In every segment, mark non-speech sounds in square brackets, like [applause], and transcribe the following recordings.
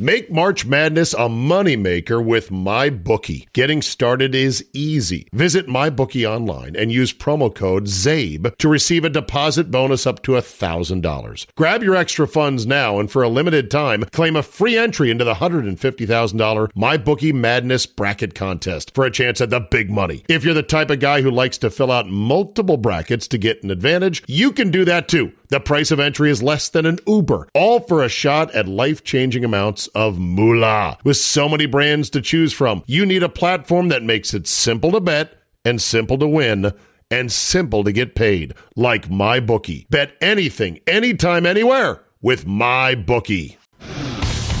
Make March Madness a moneymaker with MyBookie. Getting started is easy. Visit MyBookie online and use promo code ZABE to receive a deposit bonus up to $1,000. Grab your extra funds now and for a limited time, claim a free entry into the $150,000 MyBookie Madness Bracket Contest for a chance at the big money. If you're the type of guy who likes to fill out multiple brackets to get an advantage, you can do that too. The price of entry is less than an Uber, all for a shot at life changing amounts of moolah. With so many brands to choose from, you need a platform that makes it simple to bet and simple to win and simple to get paid, like MyBookie. Bet anything, anytime, anywhere with MyBookie.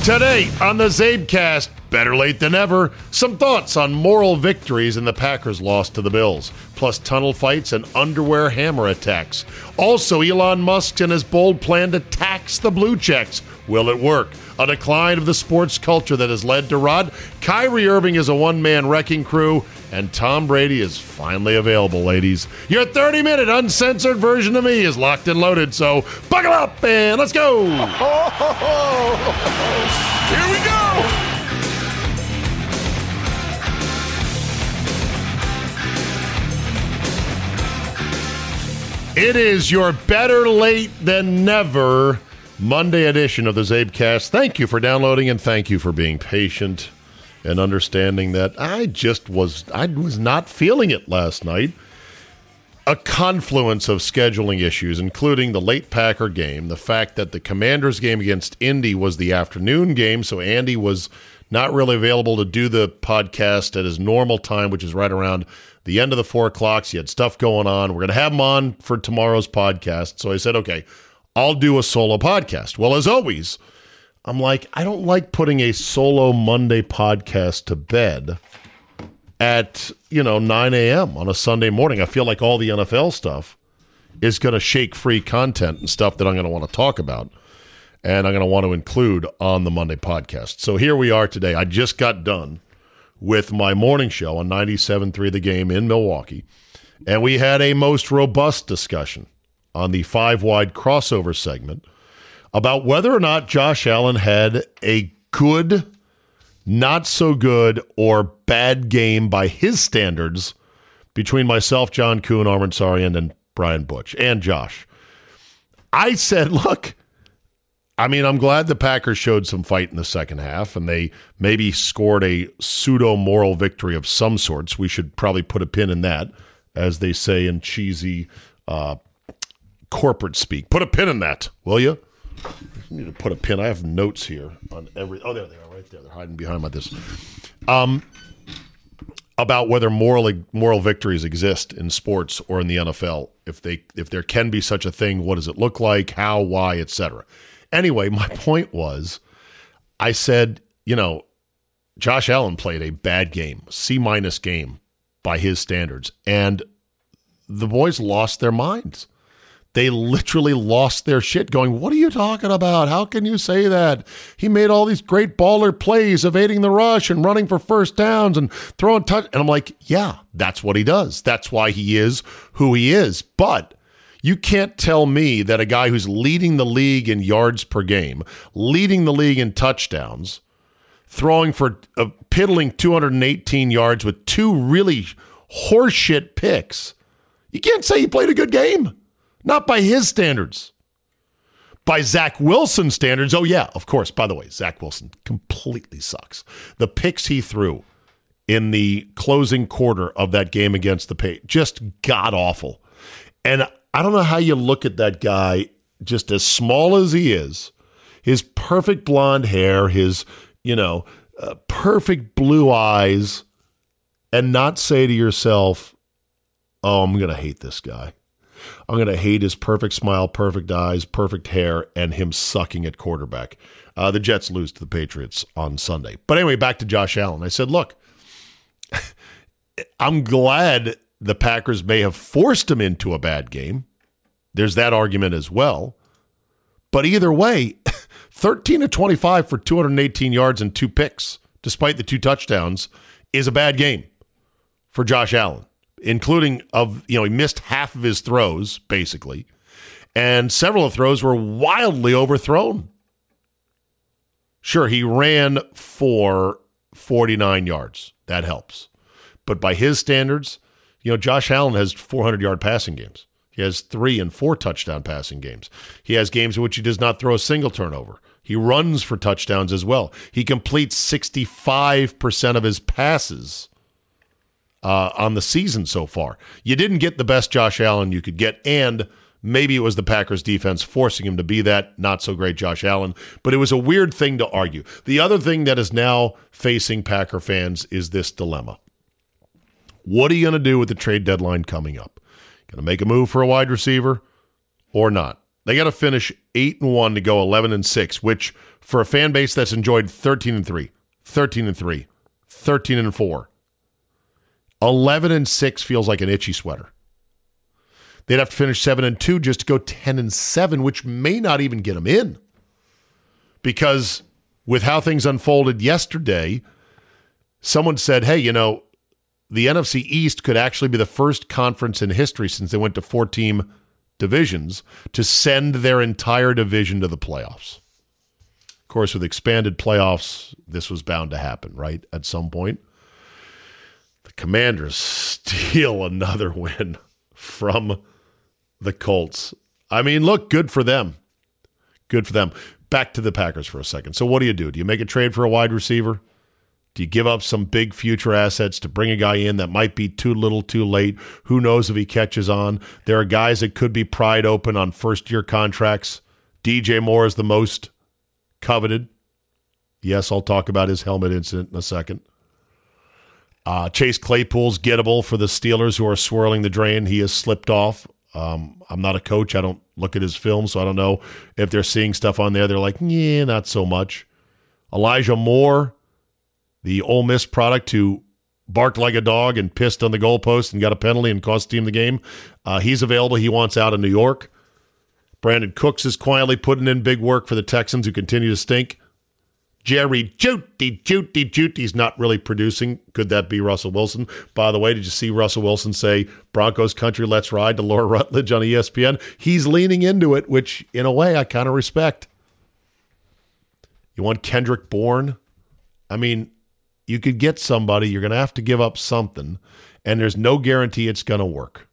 Today on the Zabecast, better late than ever, some thoughts on moral victories in the Packers' loss to the Bills, plus tunnel fights and underwear hammer attacks. Also, Elon Musk and his bold plan to tax the blue checks. Will it work? A decline of the sports culture that has led to Rod. Kyrie Irving is a one man wrecking crew, and Tom Brady is finally available, ladies. Your 30 minute uncensored version of me is locked and loaded, so buckle up and let's go. [laughs] Here we go! It is your better late than never Monday edition of the Zabecast. Thank you for downloading and thank you for being patient and understanding that I just was I was not feeling it last night. A confluence of scheduling issues, including the late Packer game, the fact that the Commanders game against Indy was the afternoon game, so Andy was not really available to do the podcast at his normal time, which is right around the end of the four o'clocks. He had stuff going on. We're going to have him on for tomorrow's podcast. So I said, okay, I'll do a solo podcast. Well, as always, I'm like, I don't like putting a solo Monday podcast to bed at, you know, 9 a.m. on a Sunday morning. I feel like all the NFL stuff is going to shake free content and stuff that I'm going to want to talk about and I'm going to want to include on the Monday podcast. So here we are today. I just got done with my morning show on 97.3 The Game in Milwaukee, and we had a most robust discussion on the five wide crossover segment about whether or not Josh Allen had a good, not so good, or bad game by his standards between myself, John Kuhn, Armin Sarian, and Brian Butch, and Josh. I said, look, I mean, I'm glad the Packers showed some fight in the second half and they maybe scored a pseudo moral victory of some sorts. We should probably put a pin in that, as they say in cheesy uh, corporate speak. Put a pin in that, will you? I need to put a pin. I have notes here on every. Oh, there they are, right there. They're hiding behind my this. Um, about whether moral moral victories exist in sports or in the NFL. If they if there can be such a thing, what does it look like? How? Why? Etc. Anyway, my [laughs] point was, I said, you know, Josh Allen played a bad game, C minus game by his standards, and the boys lost their minds. They literally lost their shit going, What are you talking about? How can you say that? He made all these great baller plays, evading the rush and running for first downs and throwing touch. And I'm like, Yeah, that's what he does. That's why he is who he is. But you can't tell me that a guy who's leading the league in yards per game, leading the league in touchdowns, throwing for a piddling 218 yards with two really horseshit picks, you can't say he played a good game. Not by his standards. By Zach Wilson standards, oh, yeah, of course. By the way, Zach Wilson completely sucks. The picks he threw in the closing quarter of that game against the Patriots just god awful. And I don't know how you look at that guy, just as small as he is, his perfect blonde hair, his, you know, uh, perfect blue eyes, and not say to yourself, oh, I'm going to hate this guy. I'm going to hate his perfect smile, perfect eyes, perfect hair, and him sucking at quarterback. Uh, the Jets lose to the Patriots on Sunday. But anyway, back to Josh Allen. I said, look, [laughs] I'm glad the Packers may have forced him into a bad game. There's that argument as well. But either way, [laughs] 13 to 25 for 218 yards and two picks, despite the two touchdowns, is a bad game for Josh Allen, including of, you know, he missed half of his throws basically, and several of throws were wildly overthrown. Sure, he ran for 49 yards. That helps. But by his standards, you know, Josh Allen has 400 yard passing games. He has three and four touchdown passing games. He has games in which he does not throw a single turnover. He runs for touchdowns as well. He completes 65% of his passes uh, on the season so far. You didn't get the best Josh Allen you could get, and maybe it was the Packers defense forcing him to be that not so great Josh Allen, but it was a weird thing to argue. The other thing that is now facing Packer fans is this dilemma. What are you going to do with the trade deadline coming up? Going to make a move for a wide receiver or not? They got to finish 8 and 1 to go 11 and 6, which for a fan base that's enjoyed 13 and 3, 13 and 3, 13 and 4, 11 and 6 feels like an itchy sweater. They'd have to finish 7 and 2 just to go 10 and 7, which may not even get them in. Because with how things unfolded yesterday, someone said, "Hey, you know, the NFC East could actually be the first conference in history since they went to four team divisions to send their entire division to the playoffs. Of course, with expanded playoffs, this was bound to happen, right? At some point. Commanders steal [laughs] another win from the Colts. I mean, look, good for them. Good for them. Back to the Packers for a second. So, what do you do? Do you make a trade for a wide receiver? Do you give up some big future assets to bring a guy in that might be too little too late? Who knows if he catches on? There are guys that could be pried open on first year contracts. DJ Moore is the most coveted. Yes, I'll talk about his helmet incident in a second. Uh, Chase Claypool's gettable for the Steelers who are swirling the drain. He has slipped off. Um, I'm not a coach. I don't look at his film, so I don't know if they're seeing stuff on there. They're like, yeah, not so much. Elijah Moore the Ole Miss product who barked like a dog and pissed on the goalpost and got a penalty and cost the team the game. Uh, he's available. He wants out of New York. Brandin Cooks is quietly putting in big work for the Texans who continue to stink. Jerry Jeudy, Jeudy, Jeudy's not really producing. Could that be Russell Wilson? By the way, did you see Russell Wilson say Broncos country, let's ride to Laura Rutledge on ESPN? He's leaning into it, which in a way I kind of respect. You want Kendrick Bourne? I mean, you could get somebody, you're going to have to give up something, and there's no guarantee it's going to work.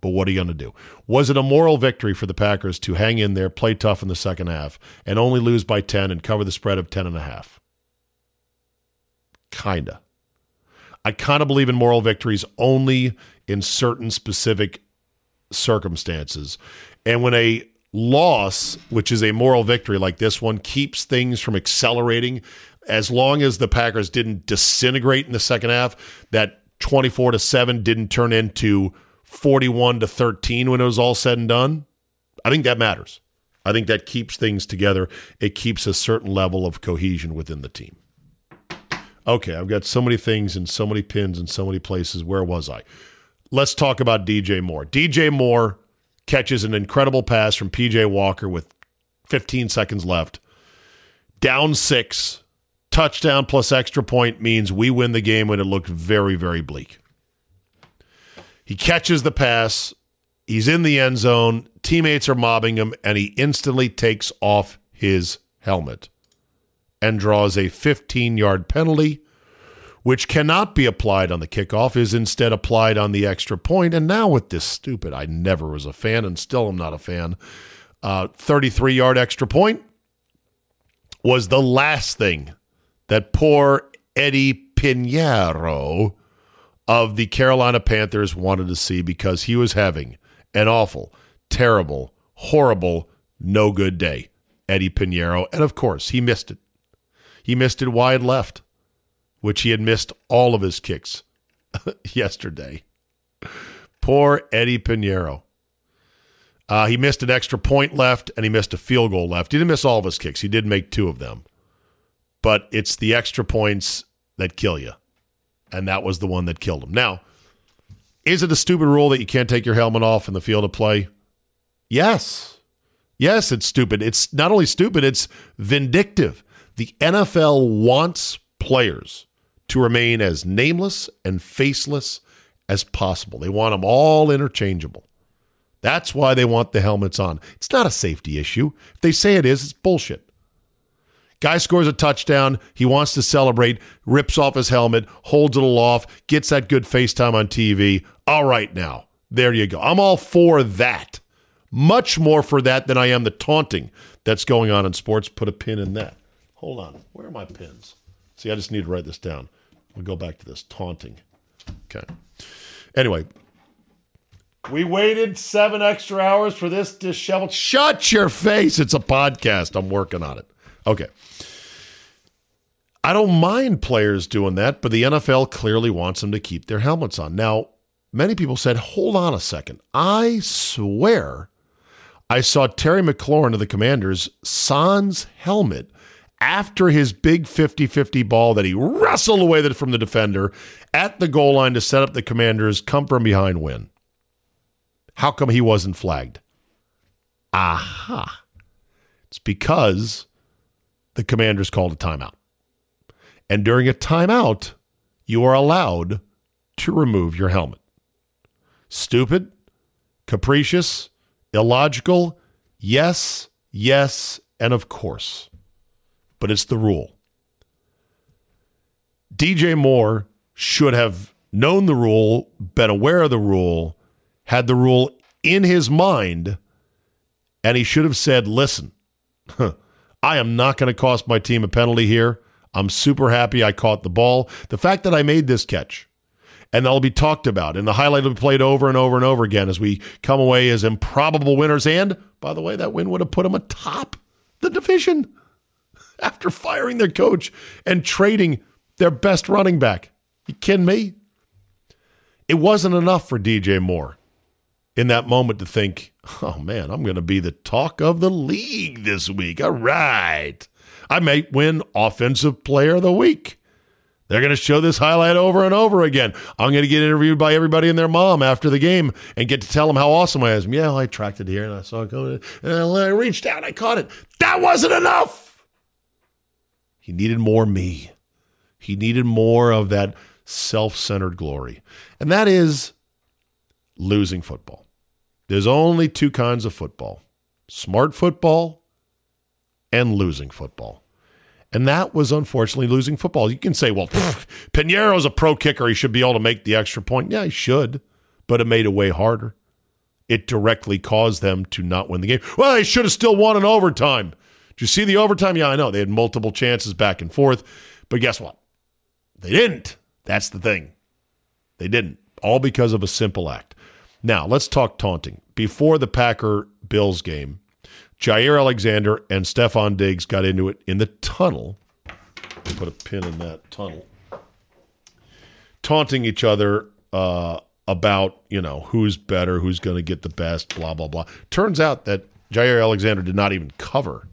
But what are you going to do? Was it a moral victory for the Packers to hang in there, play tough in the second half, and only lose by 10 and cover the spread of 10 and a half? Kinda. I kind of believe in moral victories only in certain specific circumstances. And when a loss, which is a moral victory like this one, keeps things from accelerating, as long as the Packers didn't disintegrate in the second half, that 24 to 7 didn't turn into 41 to 13 when it was all said and done, I think that matters. I think that keeps things together. It keeps a certain level of cohesion within the team. Okay, I've got so many things and so many pins in so many places. Where was I? Let's talk about DJ Moore. DJ Moore catches an incredible pass from PJ Walker with 15 seconds left. Down six, touchdown plus extra point means we win the game when it looked very, very bleak. He catches the pass. He's in the end zone. Teammates are mobbing him, and he instantly takes off his helmet and draws a 15 yard penalty, which cannot be applied on the kickoff, is instead applied on the extra point. And now with this stupid, I never was a fan and still am not a fan. uh, 33 yard extra point was the last thing that poor Eddie Piñeiro of the Carolina Panthers wanted to see because he was having an awful, terrible, horrible, no good day. Eddie Piñeiro. And of course, he missed it. He missed it wide left, which he had missed all of his kicks [laughs] yesterday. Poor Eddie Piñeiro. Uh, he missed an extra point left and he missed a field goal left. He didn't miss all of his kicks. He did make two of them. But it's the extra points that kill you. And that was the one that killed him. Now, is it a stupid rule that you can't take your helmet off in the field of play? Yes. Yes, it's stupid. It's not only stupid, it's vindictive. The NFL wants players to remain as nameless and faceless as possible. They want them all interchangeable. That's why they want the helmets on. It's not a safety issue. If they say it is, it's bullshit. Guy scores a touchdown. He wants to celebrate, rips off his helmet, holds it aloft, gets that good FaceTime on TV. All right, now. There you go. I'm all for that. Much more for that than I am the taunting that's going on in sports. Put a pin in that. Hold on. Where are my pins? See, I just need to write this down. We'll go back to this taunting. Okay. Anyway, we waited seven extra hours for this disheveled. Shut your face. It's a podcast. I'm working on it. Okay. I don't mind players doing that, but the NFL clearly wants them to keep their helmets on. Now, many people said, hold on a second. I swear I saw Terry McLaurin of the Commanders sans helmet after his big 50 50 ball that he wrestled away from the defender at the goal line to set up the Commanders' come from behind win. How come he wasn't flagged? Aha. It's because the Commanders called a timeout. And during a timeout, you are allowed to remove your helmet. Stupid, capricious, illogical, yes, yes, and of course. But it's the rule. DJ Moore should have known the rule, been aware of the rule, had the rule in his mind, and he should have said, listen, [laughs] I am not going to cost my team a penalty here. I'm super happy I caught the ball. The fact that I made this catch, and that'll be talked about, and the highlight will be played over and over and over again as we come away as improbable winners. And by the way, that win would have put them atop the division [laughs] after firing their coach and trading their best running back. You kidding me? It wasn't enough for DJ Moore in that moment to think, oh man, I'm going to be the talk of the league this week. All right. I might win Offensive Player of the Week. They're going to show this highlight over and over again. I'm going to get interviewed by everybody and their mom after the game and get to tell them how awesome I am. Yeah, I tracked it here and I saw it go, and I reached out, I caught it. That wasn't enough. He needed more me. He needed more of that self centered glory. And that is losing football. There's only two kinds of football smart football and losing football. And that was unfortunately losing football. You can say, well, Piñeiro's a pro kicker. He should be able to make the extra point. Yeah, he should, but it made it way harder. It directly caused them to not win the game. Well, they should have still won in overtime. Did you see the overtime? Yeah, I know. They had multiple chances back and forth. But guess what? They didn't. That's the thing. They didn't. All because of a simple act. Now, let's talk taunting. Before the Packer Bills game, Jaire Alexander and Stefon Diggs got into it in the tunnel. Put a pin in that tunnel. Taunting each other uh, about, you know, who's better, who's going to get the best, blah, blah, blah. Turns out that Jaire Alexander did not even cover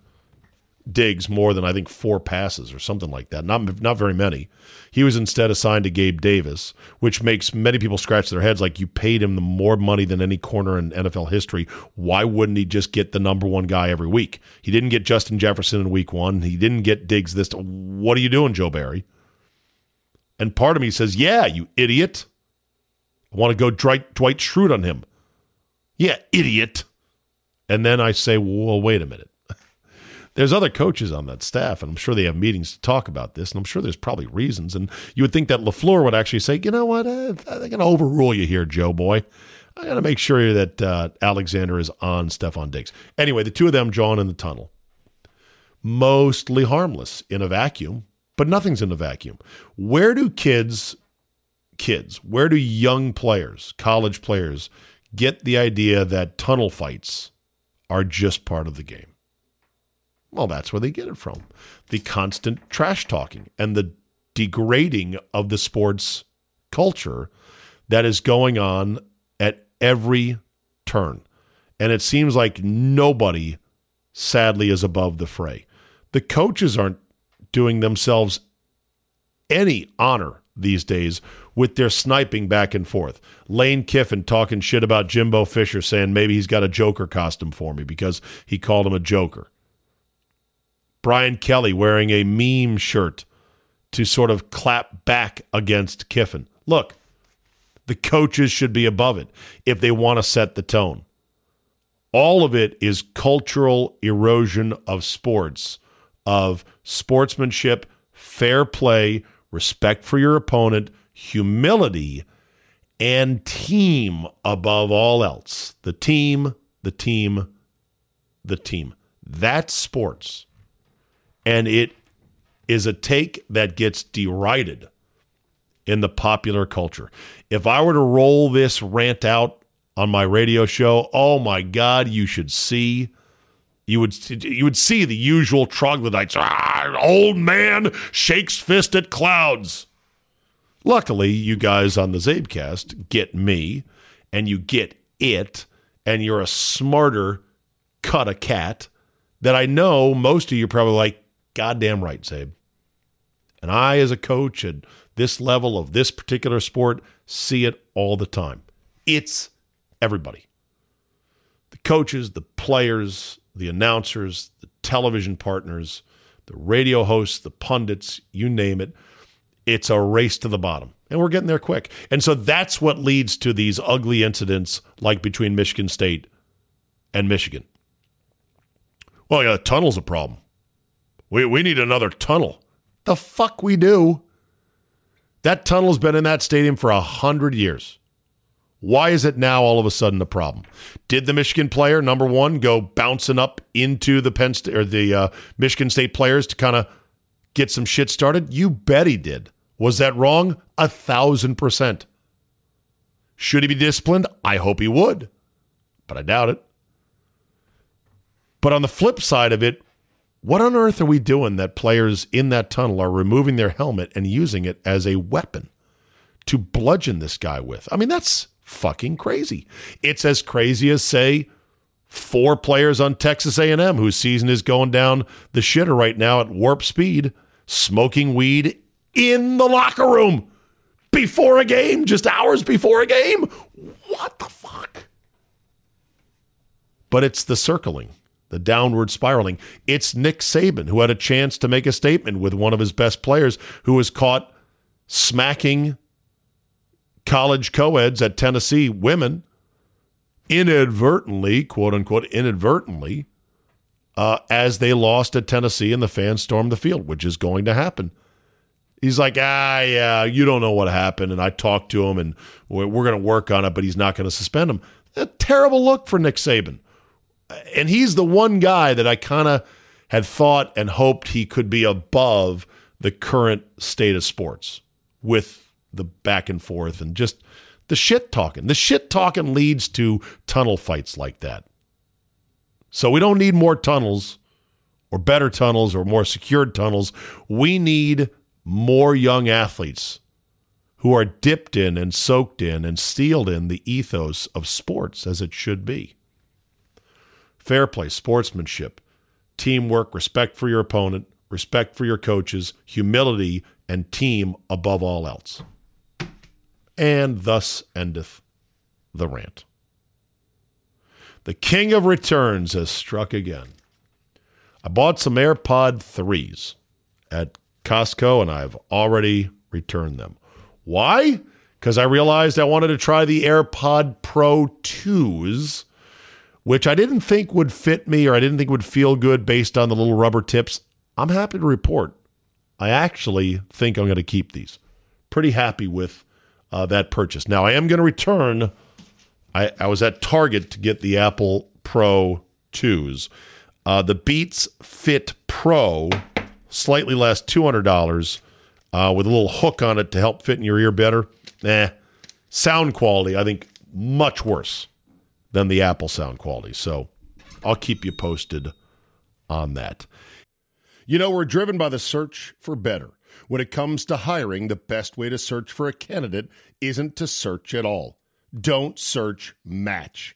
Diggs more than I think four passes or something like that. Not not very many. He was instead assigned to Gabe Davis, which makes many people scratch their heads. Like you paid him the more money than any corner in NFL history. Why wouldn't he just get the number one guy every week? He didn't get Justin Jefferson in week one. He didn't get Diggs this. What are you doing, Joe Barry? And part of me says, "Yeah, you idiot. I want to go Dwight, Dwight Schrute on him. Yeah, idiot." And then I say, "Well, wait a minute." There's other coaches on that staff, and I'm sure they have meetings to talk about this, and I'm sure there's probably reasons. And you would think that LaFleur would actually say, you know what, I'm going to overrule you here, Joe boy. I got to make sure that uh, Alexander is on Stefon Diggs. Anyway, the two of them drawn in the tunnel. Mostly harmless in a vacuum, but nothing's in a vacuum. Where do kids, kids, where do young players, college players, get the idea that tunnel fights are just part of the game? Well, that's where they get it from. The constant trash talking and the degrading of the sports culture that is going on at every turn. And it seems like nobody, sadly, is above the fray. The coaches aren't doing themselves any honor these days with their sniping back and forth. Lane Kiffin talking shit about Jimbo Fisher, saying maybe he's got a Joker costume for me because he called him a Joker. Brian Kelly wearing a meme shirt to sort of clap back against Kiffin. Look, the coaches should be above it if they want to set the tone. All of it is cultural erosion of sports, of sportsmanship, fair play, respect for your opponent, humility, and team above all else. The team, the team, the team. That's sports. And it is a take that gets derided in the popular culture. If I were to roll this rant out on my radio show, oh my God, you should see. You would you would see the usual troglodytes. Ah, old man shakes fist at clouds. Luckily, you guys on the Zabecast get me, and you get it, and you're a smarter cut a cat that I know most of you probably like. Goddamn right, Zabe. And I, as a coach at this level of this particular sport, see it all the time. It's everybody the coaches, the players, the announcers, the television partners, the radio hosts, the pundits, you name it. It's a race to the bottom. And we're getting there quick. And so that's what leads to these ugly incidents like between Michigan State and Michigan. Well, yeah, the tunnel's a problem. We, we need another tunnel. The fuck we do. That tunnel's been in that stadium for a hundred years. Why is it now all of a sudden a problem? Did the Michigan player number one go bouncing up into the Penn State or the uh, Michigan State players to kind of get some shit started? You bet he did. Was that wrong? A thousand percent. Should he be disciplined? I hope he would, but I doubt it. But on the flip side of it, what on earth are we doing that players in that tunnel are removing their helmet and using it as a weapon to bludgeon this guy with? I mean, that's fucking crazy. It's as crazy as say four players on Texas A&M whose season is going down the shitter right now at warp speed, smoking weed in the locker room before a game, just hours before a game. What the fuck? But it's the circling the downward spiraling. It's Nick Saban who had a chance to make a statement with one of his best players who was caught smacking college co-eds at Tennessee women inadvertently, quote unquote, inadvertently, uh, as they lost at Tennessee and the fans stormed the field, which is going to happen. He's like, ah, yeah, you don't know what happened. And I talked to him and we're, we're going to work on it, but he's not going to suspend him. A terrible look for Nick Saban and he's the one guy that I kind of had thought and hoped he could be above the current state of sports with the back and forth and just the shit talking. The shit talking leads to tunnel fights like that. So we don't need more tunnels or better tunnels or more secured tunnels. We need more young athletes who are dipped in and soaked in and sealed in the ethos of sports as it should be fair play, sportsmanship, teamwork, respect for your opponent, respect for your coaches, humility, and team above all else. And thus endeth the rant. The king of returns has struck again. I bought some AirPod 3s at Costco and I've already returned them. Why? Because I realized I wanted to try the AirPod Pro 2s which I didn't think would fit me or I didn't think would feel good based on the little rubber tips. I'm happy to report I actually think I'm going to keep these. Pretty happy with uh, that purchase. Now, I am going to return I, I was at Target to get the Apple Pro 2s. Uh, the Beats Fit Pro, slightly less, $200, uh, with a little hook on it to help fit in your ear better. Eh. Sound quality, I think, much worse than the Apple sound quality. So I'll keep you posted on that. You know, we're driven by the search for better. When it comes to hiring, the best way to search for a candidate isn't to search at all. Don't search, match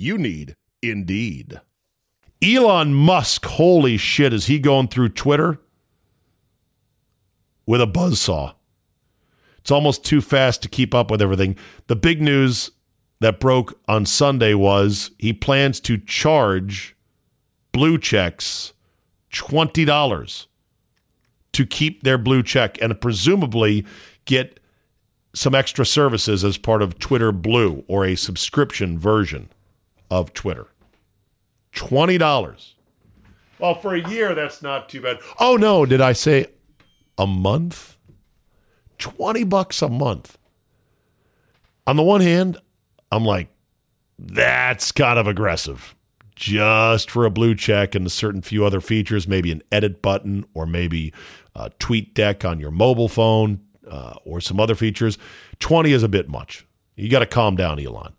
You need Indeed. Elon Musk, holy shit, is he going through Twitter? with a buzzsaw. It's almost too fast to keep up with everything. The big news that broke on Sunday was he plans to charge blue checks $20 to keep their blue check and presumably get some extra services as part of Twitter Blue or a subscription version of Twitter. $20. Well, for a year, that's not too bad. Oh, no, did I say a month? 20 bucks a month. On the one hand, I'm like, that's kind of aggressive. Just for a blue check and a certain few other features, maybe an edit button or maybe a tweet deck on your mobile phone uh, or some other features. 20 is a bit much. You got to calm down, Elon.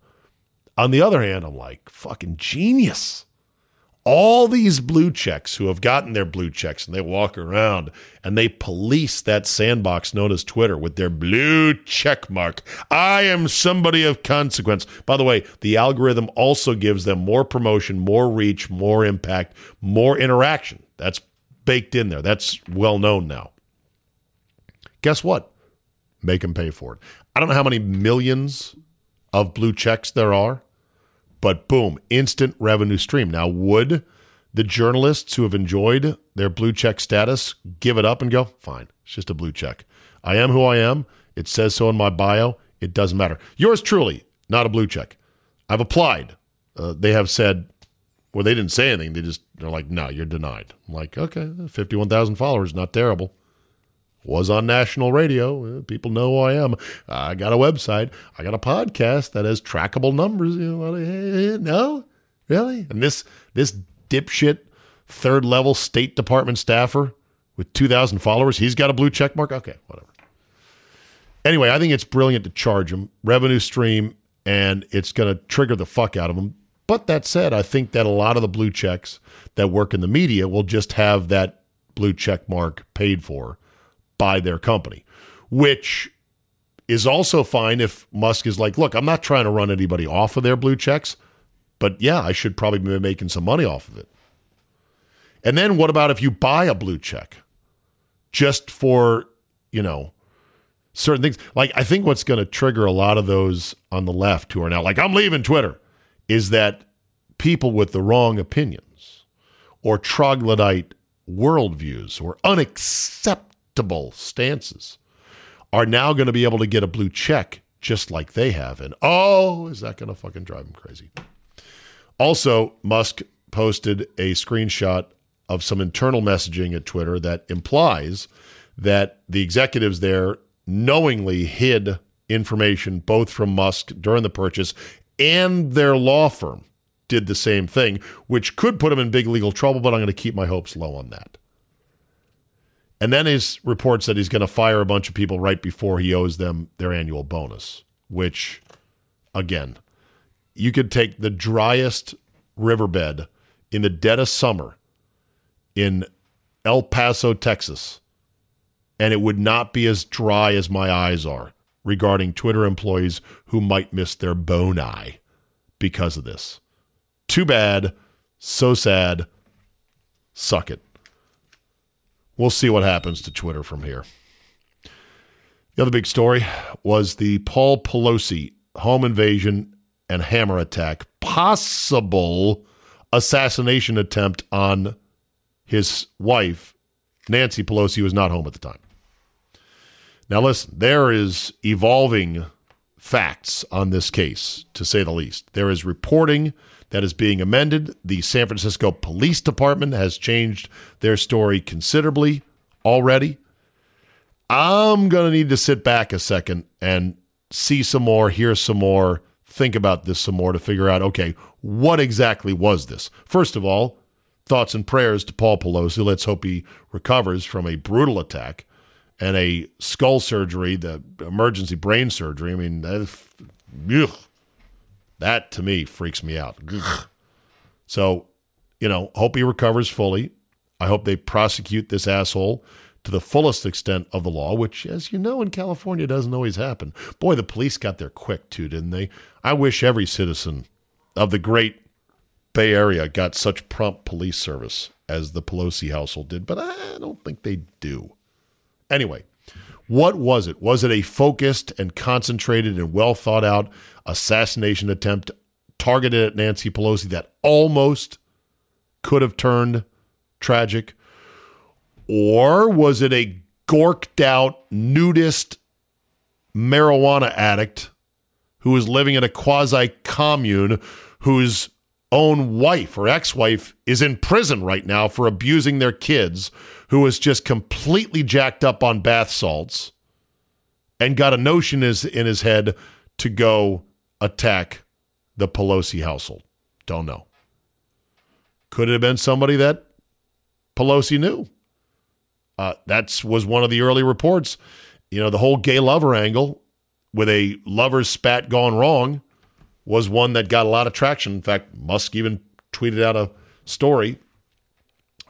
On the other hand, I'm like, fucking genius all these blue checks who have gotten their blue checks and they walk around and they police that sandbox known as Twitter with their blue check mark. I am somebody of consequence. By the way, the algorithm also gives them more promotion, more reach, more impact, more interaction. That's baked in there. That's well known now. Guess what? Make them pay for it. I don't know how many millions of blue checks there are but boom, instant revenue stream. Now, would the journalists who have enjoyed their blue check status give it up and go, fine, it's just a blue check. I am who I am. It says so in my bio. It doesn't matter. Yours truly, not a blue check. I've applied. Uh, they have said, well, they didn't say anything. They just, they're like, no, you're denied. I'm like, okay, 51,000 followers, not terrible was on national radio. People know who I am. I got a website. I got a podcast that has trackable numbers. You know, no, really. And this this dipshit third level State Department staffer with two thousand followers, he's got a blue check mark. Okay, whatever. Anyway, I think it's brilliant to charge him revenue stream, and it's going to trigger the fuck out of them. But that said, I think that a lot of the blue checks that work in the media will just have that blue check mark paid for by their company, which is also fine if Musk is like, look, I'm not trying to run anybody off of their blue checks, but yeah, I should probably be making some money off of it. And then what about if you buy a blue check just for, you know, certain things? Like, I think what's going to trigger a lot of those on the left who are now like, I'm leaving Twitter, is that people with the wrong opinions or troglodyte worldviews or unacceptable stances are now going to be able to get a blue check just like they have. And oh, is that going to fucking drive them crazy? Also, Musk posted a screenshot of some internal messaging at Twitter that implies that the executives there knowingly hid information both from Musk during the purchase and their law firm did the same thing, which could put him in big legal trouble, but I'm going to keep my hopes low on that. And then his reports that he's going to fire a bunch of people right before he owes them their annual bonus, which, again, you could take the driest riverbed in the dead of summer in El Paso, Texas, and it would not be as dry as my eyes are regarding Twitter employees who might miss their bone eye because of this. Too bad. So sad. Suck it. We'll see what happens to Twitter from here. The other big story was the Paul Pelosi home invasion and hammer attack, possible assassination attempt on his wife, Nancy Pelosi, was not home at the time. Now, listen, there is evolving facts on this case, to say the least. There is reporting that is being amended. The San Francisco Police Department has changed their story considerably already. I'm going to need to sit back a second and see some more, hear some more, think about this some more to figure out okay, what exactly was this? First of all, thoughts and prayers to Paul Pelosi. Let's hope he recovers from a brutal attack and a skull surgery, the emergency brain surgery. I mean, ugh, that to me freaks me out. So, you know, hope he recovers fully. I hope they prosecute this asshole to the fullest extent of the law, which, as you know, in California doesn't always happen. Boy, the police got there quick, too, didn't they? I wish every citizen of the great Bay Area got such prompt police service as the Pelosi household did, but I don't think they do. Anyway, what was it? Was it a focused and concentrated and well thought out assassination attempt targeted at Nancy Pelosi that almost could have turned tragic? Or was it a gorked out nudist marijuana addict who was living in a quasi commune whose own wife or ex wife is in prison right now for abusing their kids? who was just completely jacked up on bath salts and got a notion is in his head to go attack the Pelosi household. Don't know. Could it have been somebody that Pelosi knew? Uh, that was one of the early reports. You know, the whole gay lover angle with a lover's spat gone wrong was one that got a lot of traction. In fact, Musk even tweeted out a story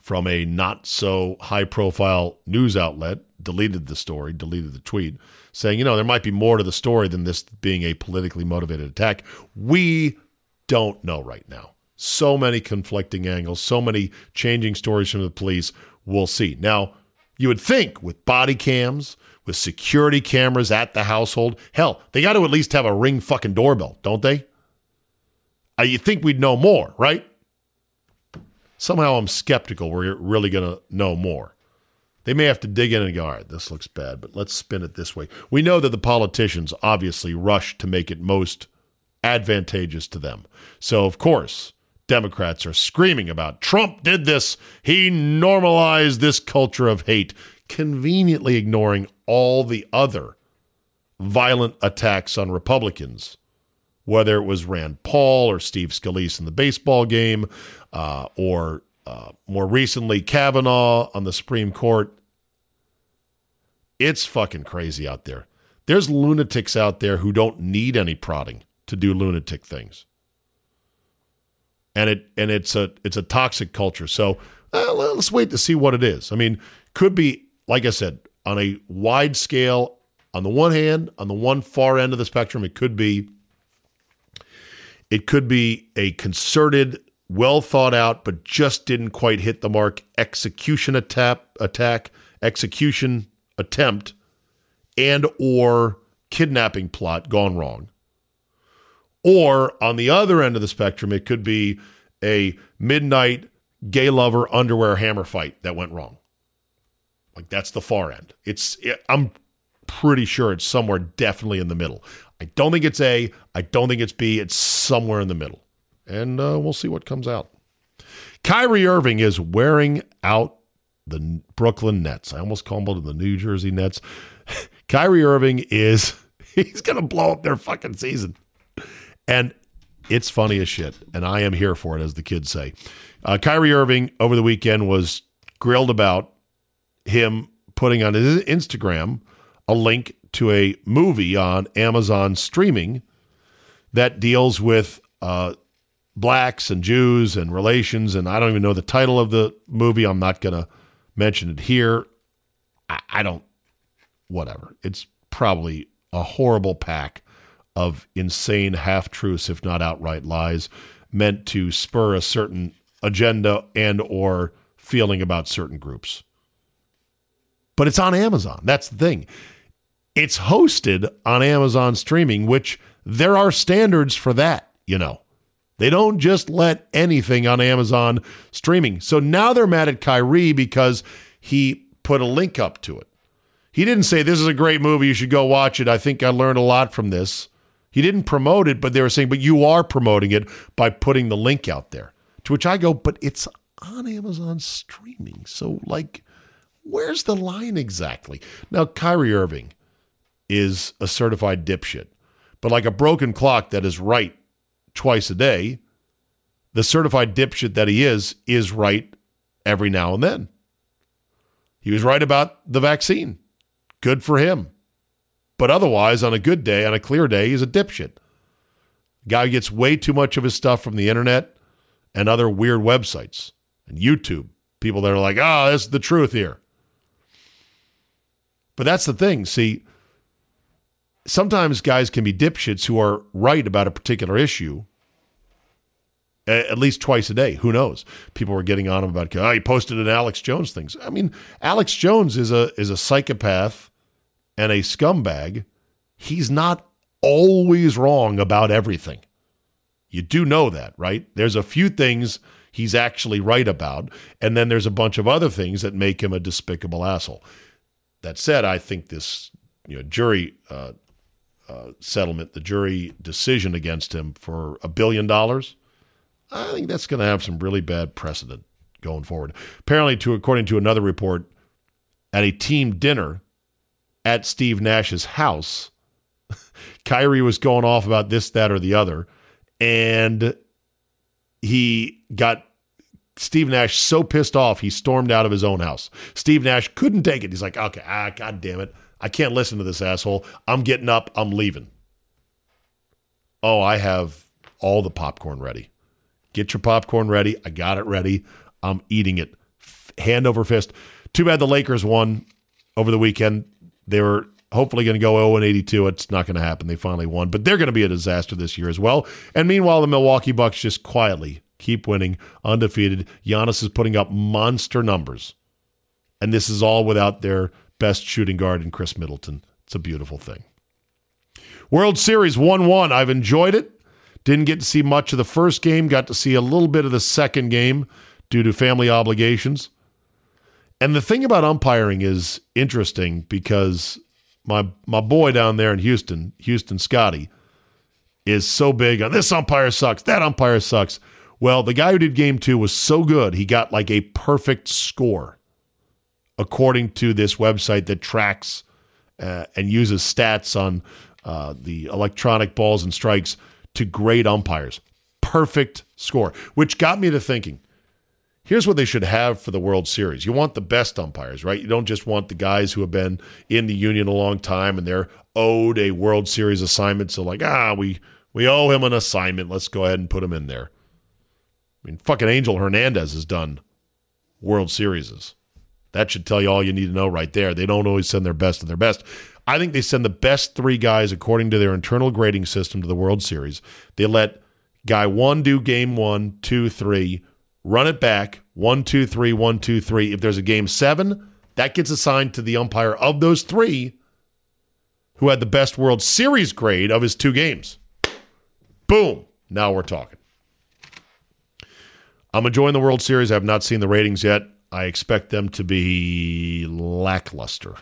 from a not so high profile news outlet deleted the story, deleted the tweet, saying, you know, there might be more to the story than this being a politically motivated attack. We don't know right now. So many conflicting angles, so many changing stories from the police. We'll see. Now, you would think with body cams, with security cameras at the household, hell, they got to at least have a ring fucking doorbell, don't they? Uh, you think we'd know more, right? Somehow I'm skeptical we're really going to know more. They may have to dig in and go, all right, this looks bad, but let's spin it this way. We know that the politicians obviously rush to make it most advantageous to them. So, of course, Democrats are screaming about Trump did this. He normalized this culture of hate, conveniently ignoring all the other violent attacks on Republicans whether it was Rand Paul or Steve Scalise in the baseball game, uh, or uh, more recently Kavanaugh on the Supreme Court. It's fucking crazy out there. There's lunatics out there who don't need any prodding to do lunatic things, and it and it's a it's a toxic culture. So uh, let's wait to see what it is. I mean, could be like I said on a wide scale. On the one hand, on the one far end of the spectrum, it could be it could be a concerted, well thought out, but just didn't quite hit the mark execution attack, attack, execution attempt, and or kidnapping plot gone wrong. Or on the other end of the spectrum, it could be a midnight gay lover underwear hammer fight that went wrong. Like that's the far end. It's I'm pretty sure it's somewhere definitely in the middle. I don't think it's A. I don't think it's B. It's somewhere in the middle. And uh, we'll see what comes out. Kyrie Irving is wearing out the Brooklyn Nets. I almost called them the New Jersey Nets. [laughs] Kyrie Irving is, [laughs] he's going to blow up their fucking season. And it's funny as shit. And I am here for it, as the kids say. Uh, Kyrie Irving over the weekend was grilled about him putting on his Instagram a link to a movie on Amazon streaming that deals with uh, blacks and Jews and relations. And I don't even know the title of the movie. I'm not going to mention it here. I, I don't, whatever. It's probably a horrible pack of insane half truths, if not outright lies, meant to spur a certain agenda and or feeling about certain groups. But it's on Amazon. That's the thing. It's hosted on Amazon streaming, which there are standards for that, you know. They don't just let anything on Amazon streaming. So now they're mad at Kyrie because he put a link up to it. He didn't say, This is a great movie. You should go watch it. I think I learned a lot from this. He didn't promote it, but they were saying, But you are promoting it by putting the link out there. To which I go, But it's on Amazon streaming. So, like, where's the line exactly? Now, Kyrie Irving is a certified dipshit, but like a broken clock that is right twice a day, the certified dipshit that he is, is right every now and then. He was right about the vaccine. Good for him. But otherwise, on a good day, on a clear day, he's a dipshit. Guy gets way too much of his stuff from the internet and other weird websites and YouTube. People that are like, oh, this is the truth here. But that's the thing. See, sometimes guys can be dipshits who are right about a particular issue at least twice a day. Who knows? People were getting on him about, oh, he posted an Alex Jones things. I mean, Alex Jones is a is a psychopath and a scumbag. He's not always wrong about everything. You do know that, right? There's a few things he's actually right about, and then there's a bunch of other things that make him a despicable asshole. That said, I think this you know jury uh, uh, settlement, the jury decision against him for a billion dollars I think that's going to have some really bad precedent going forward. Apparently, to according to another report, at a team dinner at Steve Nash's house, [laughs] Kyrie was going off about this, that, or the other, and he got Steve Nash so pissed off he stormed out of his own house. Steve Nash couldn't take it. He's like, "Okay, ah, god damn it, I can't listen to this asshole. I'm getting up. I'm leaving." Oh, I have all the popcorn ready. Get your popcorn ready. I got it ready. I'm eating it hand over fist. Too bad the Lakers won over the weekend. They were hopefully going to go 0 and 82. It's not going to happen. They finally won, but they're going to be a disaster this year as well. And meanwhile, the Milwaukee Bucks just quietly keep winning, undefeated. Giannis is putting up monster numbers, and this is all without their best shooting guard in Khris Middleton. It's a beautiful thing. World Series 1 1. I've enjoyed it. Didn't get to see much of the first game, got to see a little bit of the second game due to family obligations. And the thing about umpiring is interesting because my my boy down there in Houston, Houston Scotty, is so big on this umpire sucks, that umpire sucks. Well, the guy who did game two was so good, he got like a perfect score, according to this website that tracks uh, and uses stats on uh, the electronic balls and strikes to great umpires. Perfect score, which got me to thinking here's what they should have for the World Series. You want the best umpires, right? You don't just want the guys who have been in the union a long time and they're owed a World Series assignment. So, like, ah, we, we owe him an assignment. Let's go ahead and put him in there. I mean, fucking Angel Hernandez has done World Series. That should tell you all you need to know right there. They don't always send their best of their best. I think they send the best three guys according to their internal grading system to the World Series. They let guy one do game one, two, three, run it back, one, two, three, one, two, three. If there's a game seven, that gets assigned to the umpire of those three who had the best World Series grade of his two games. Boom. Now we're talking. I'm enjoying the World Series. I have not seen the ratings yet. I expect them to be lackluster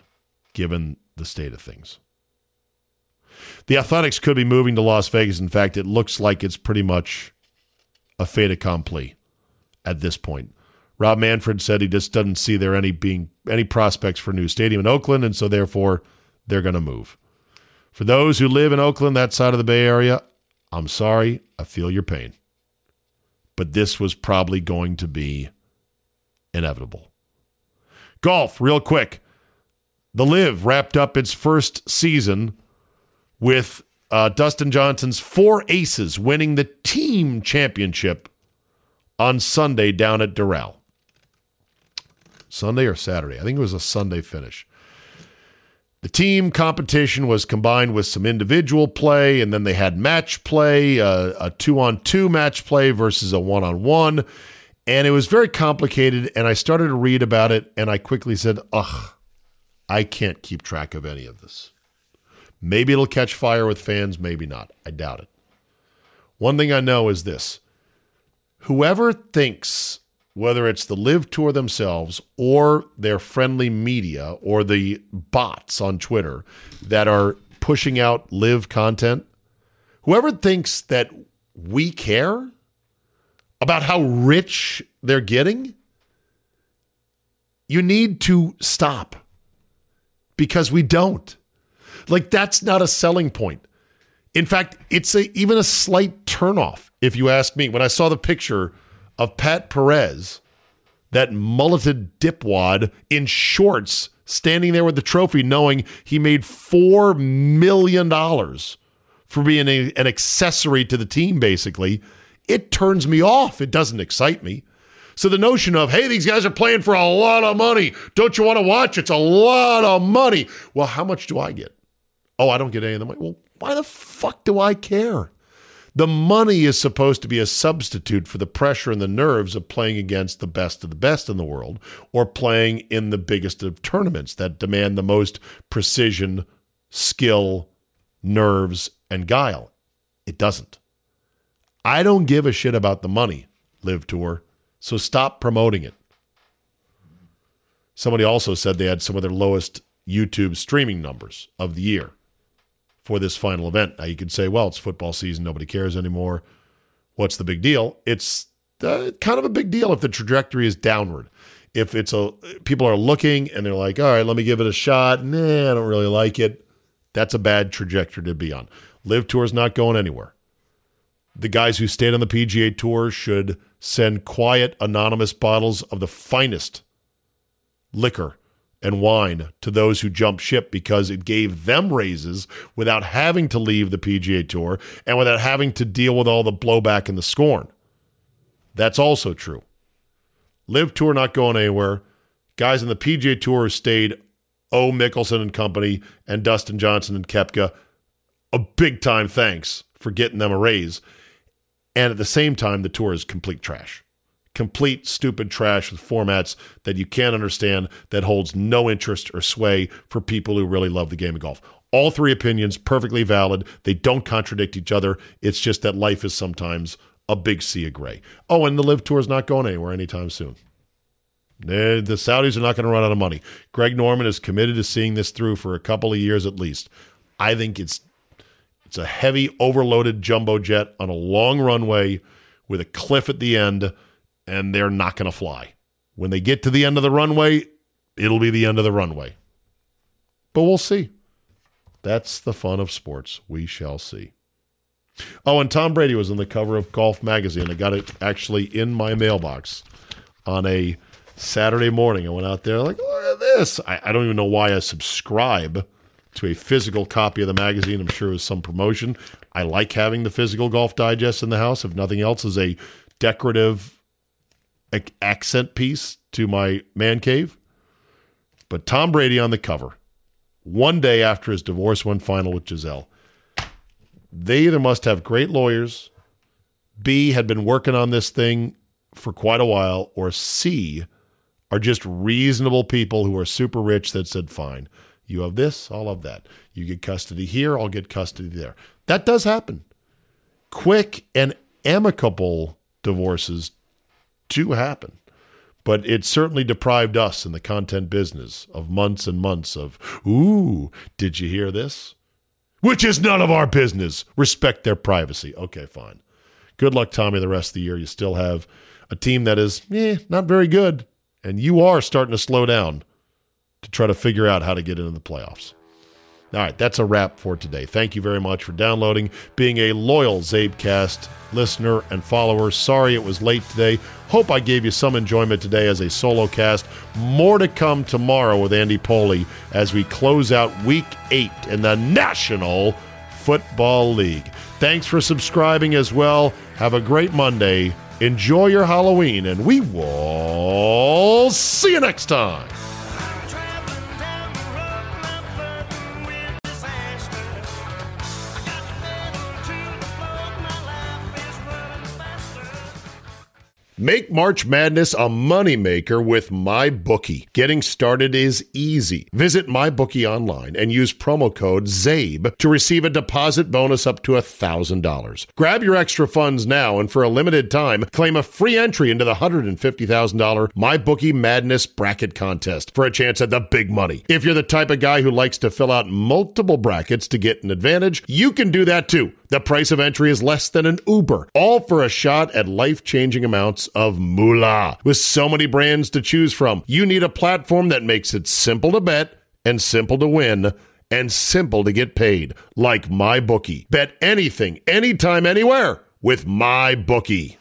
given the state of things. The Athletics could be moving to Las Vegas. In fact, it looks like it's pretty much a fait accompli at this point. Rob Manfred said he just doesn't see there any being any prospects for a new stadium in Oakland, and so therefore they're going to move. For those who live in Oakland, that side of the Bay Area, I'm sorry, I feel your pain. But this was probably going to be inevitable. Golf, real quick. The LIV wrapped up its first season with uh, Dustin Johnson's four aces winning the team championship on Sunday down at Doral. Sunday or Saturday? I think it was a Sunday finish. The team competition was combined with some individual play, and then they had match play, uh, a two on two match play versus a one on one. And it was very complicated. And I started to read about it, and I quickly said, ugh, I can't keep track of any of this. Maybe it'll catch fire with fans, maybe not. I doubt it. One thing I know is this whoever thinks, whether it's the LIV Tour themselves or their friendly media or the bots on Twitter that are pushing out LIV content, whoever thinks that we care about how rich they're getting, you need to stop because we don't. Like that's not a selling point. In fact, it's a, even a slight turnoff, if you ask me. When I saw the picture of Pat Perez, that mulleted dipwad in shorts, standing there with the trophy, knowing he made $4 million for being a, an accessory to the team, basically, it turns me off. It doesn't excite me. So the notion of, hey, these guys are playing for a lot of money. Don't you want to watch? It's a lot of money. Well, how much do I get? Oh, I don't get any of the money. Well, why the fuck do I care? The money is supposed to be a substitute for the pressure and the nerves of playing against the best of the best in the world or playing in the biggest of tournaments that demand the most precision, skill, nerves, and guile. It doesn't. I don't give a shit about the money, LIV Tour, so stop promoting it. Somebody also said they had some of their lowest YouTube streaming numbers of the year for this final event. Now you could say, well, it's football season, nobody cares anymore. What's the big deal? It's uh, kind of a big deal if the trajectory is downward. If it's a people are looking and they're like, all right, let me give it a shot. Nah, I don't really like it. That's a bad trajectory to be on. LIV Tour is not going anywhere. The guys who stayed on the PGA Tour should send quiet, anonymous bottles of the finest liquor and wine to those who jumped ship because it gave them raises without having to leave the PGA Tour and without having to deal with all the blowback and the scorn. That's also true. LIV Tour not going anywhere. Guys in the PGA Tour stayed O. Mickelson and company and Dustin Johnson and Koepka. A big time thanks for getting them a raise. And at the same time, the tour is complete trash complete stupid trash with formats that you can't understand that holds no interest or sway for people who really love the game of golf. All three opinions perfectly valid. They don't contradict each other. It's just that life is sometimes a big sea of gray. Oh, and the LIV tour is not going anywhere anytime soon. Eh, the Saudis are not going to run out of money. Greg Norman is committed to seeing this through for a couple of years at least. I think it's it's a heavy, overloaded jumbo jet on a long runway with a cliff at the end and they're not going to fly. When they get to the end of the runway, it'll be the end of the runway. But we'll see. That's the fun of sports. We shall see. Oh, and Tom Brady was on the cover of Golf Magazine. I got it actually in my mailbox on a Saturday morning. I went out there, like, look at this. I, I don't even know why I subscribe to a physical copy of the magazine. I'm sure it was some promotion. I like having the physical Golf Digest in the house, if nothing else, as a decorative accent piece to my man cave. But Tom Brady on the cover, one day after his divorce went final with Gisele. They either must have great lawyers, B, had been working on this thing for quite a while, or C, are just reasonable people who are super rich that said, fine, you have this, I'll have that. You get custody here, I'll get custody there. That does happen. Quick and amicable divorces do happen. But it certainly deprived us in the content business of months and months of, ooh, did you hear this? Which is none of our business. Respect their privacy. Okay, fine. Good luck, Tommy, the rest of the year. You still have a team that is, eh, not very good. And you are starting to slow down to try to figure out how to get into the playoffs. All right, that's a wrap for today. Thank you very much for downloading, being a loyal Czabecast listener and follower. Sorry it was late today. Hope I gave you some enjoyment today as a solo cast. More to come tomorrow with Andy Poley as we close out week eight in the National Football League. Thanks for subscribing as well. Have a great Monday. Enjoy your Halloween, and we will see you next time. Make March Madness a moneymaker with MyBookie. Getting started is easy. Visit MyBookie online and use promo code ZABE to receive a deposit bonus up to $1,000. Grab your extra funds now and for a limited time, claim a free entry into the $150,000 MyBookie Madness Bracket Contest for a chance at the big money. If you're the type of guy who likes to fill out multiple brackets to get an advantage, you can do that too. The price of entry is less than an Uber, all for a shot at life changing amounts of moolah. With so many brands to choose from, you need a platform that makes it simple to bet and simple to win and simple to get paid, like MyBookie. Bet anything, anytime, anywhere with MyBookie.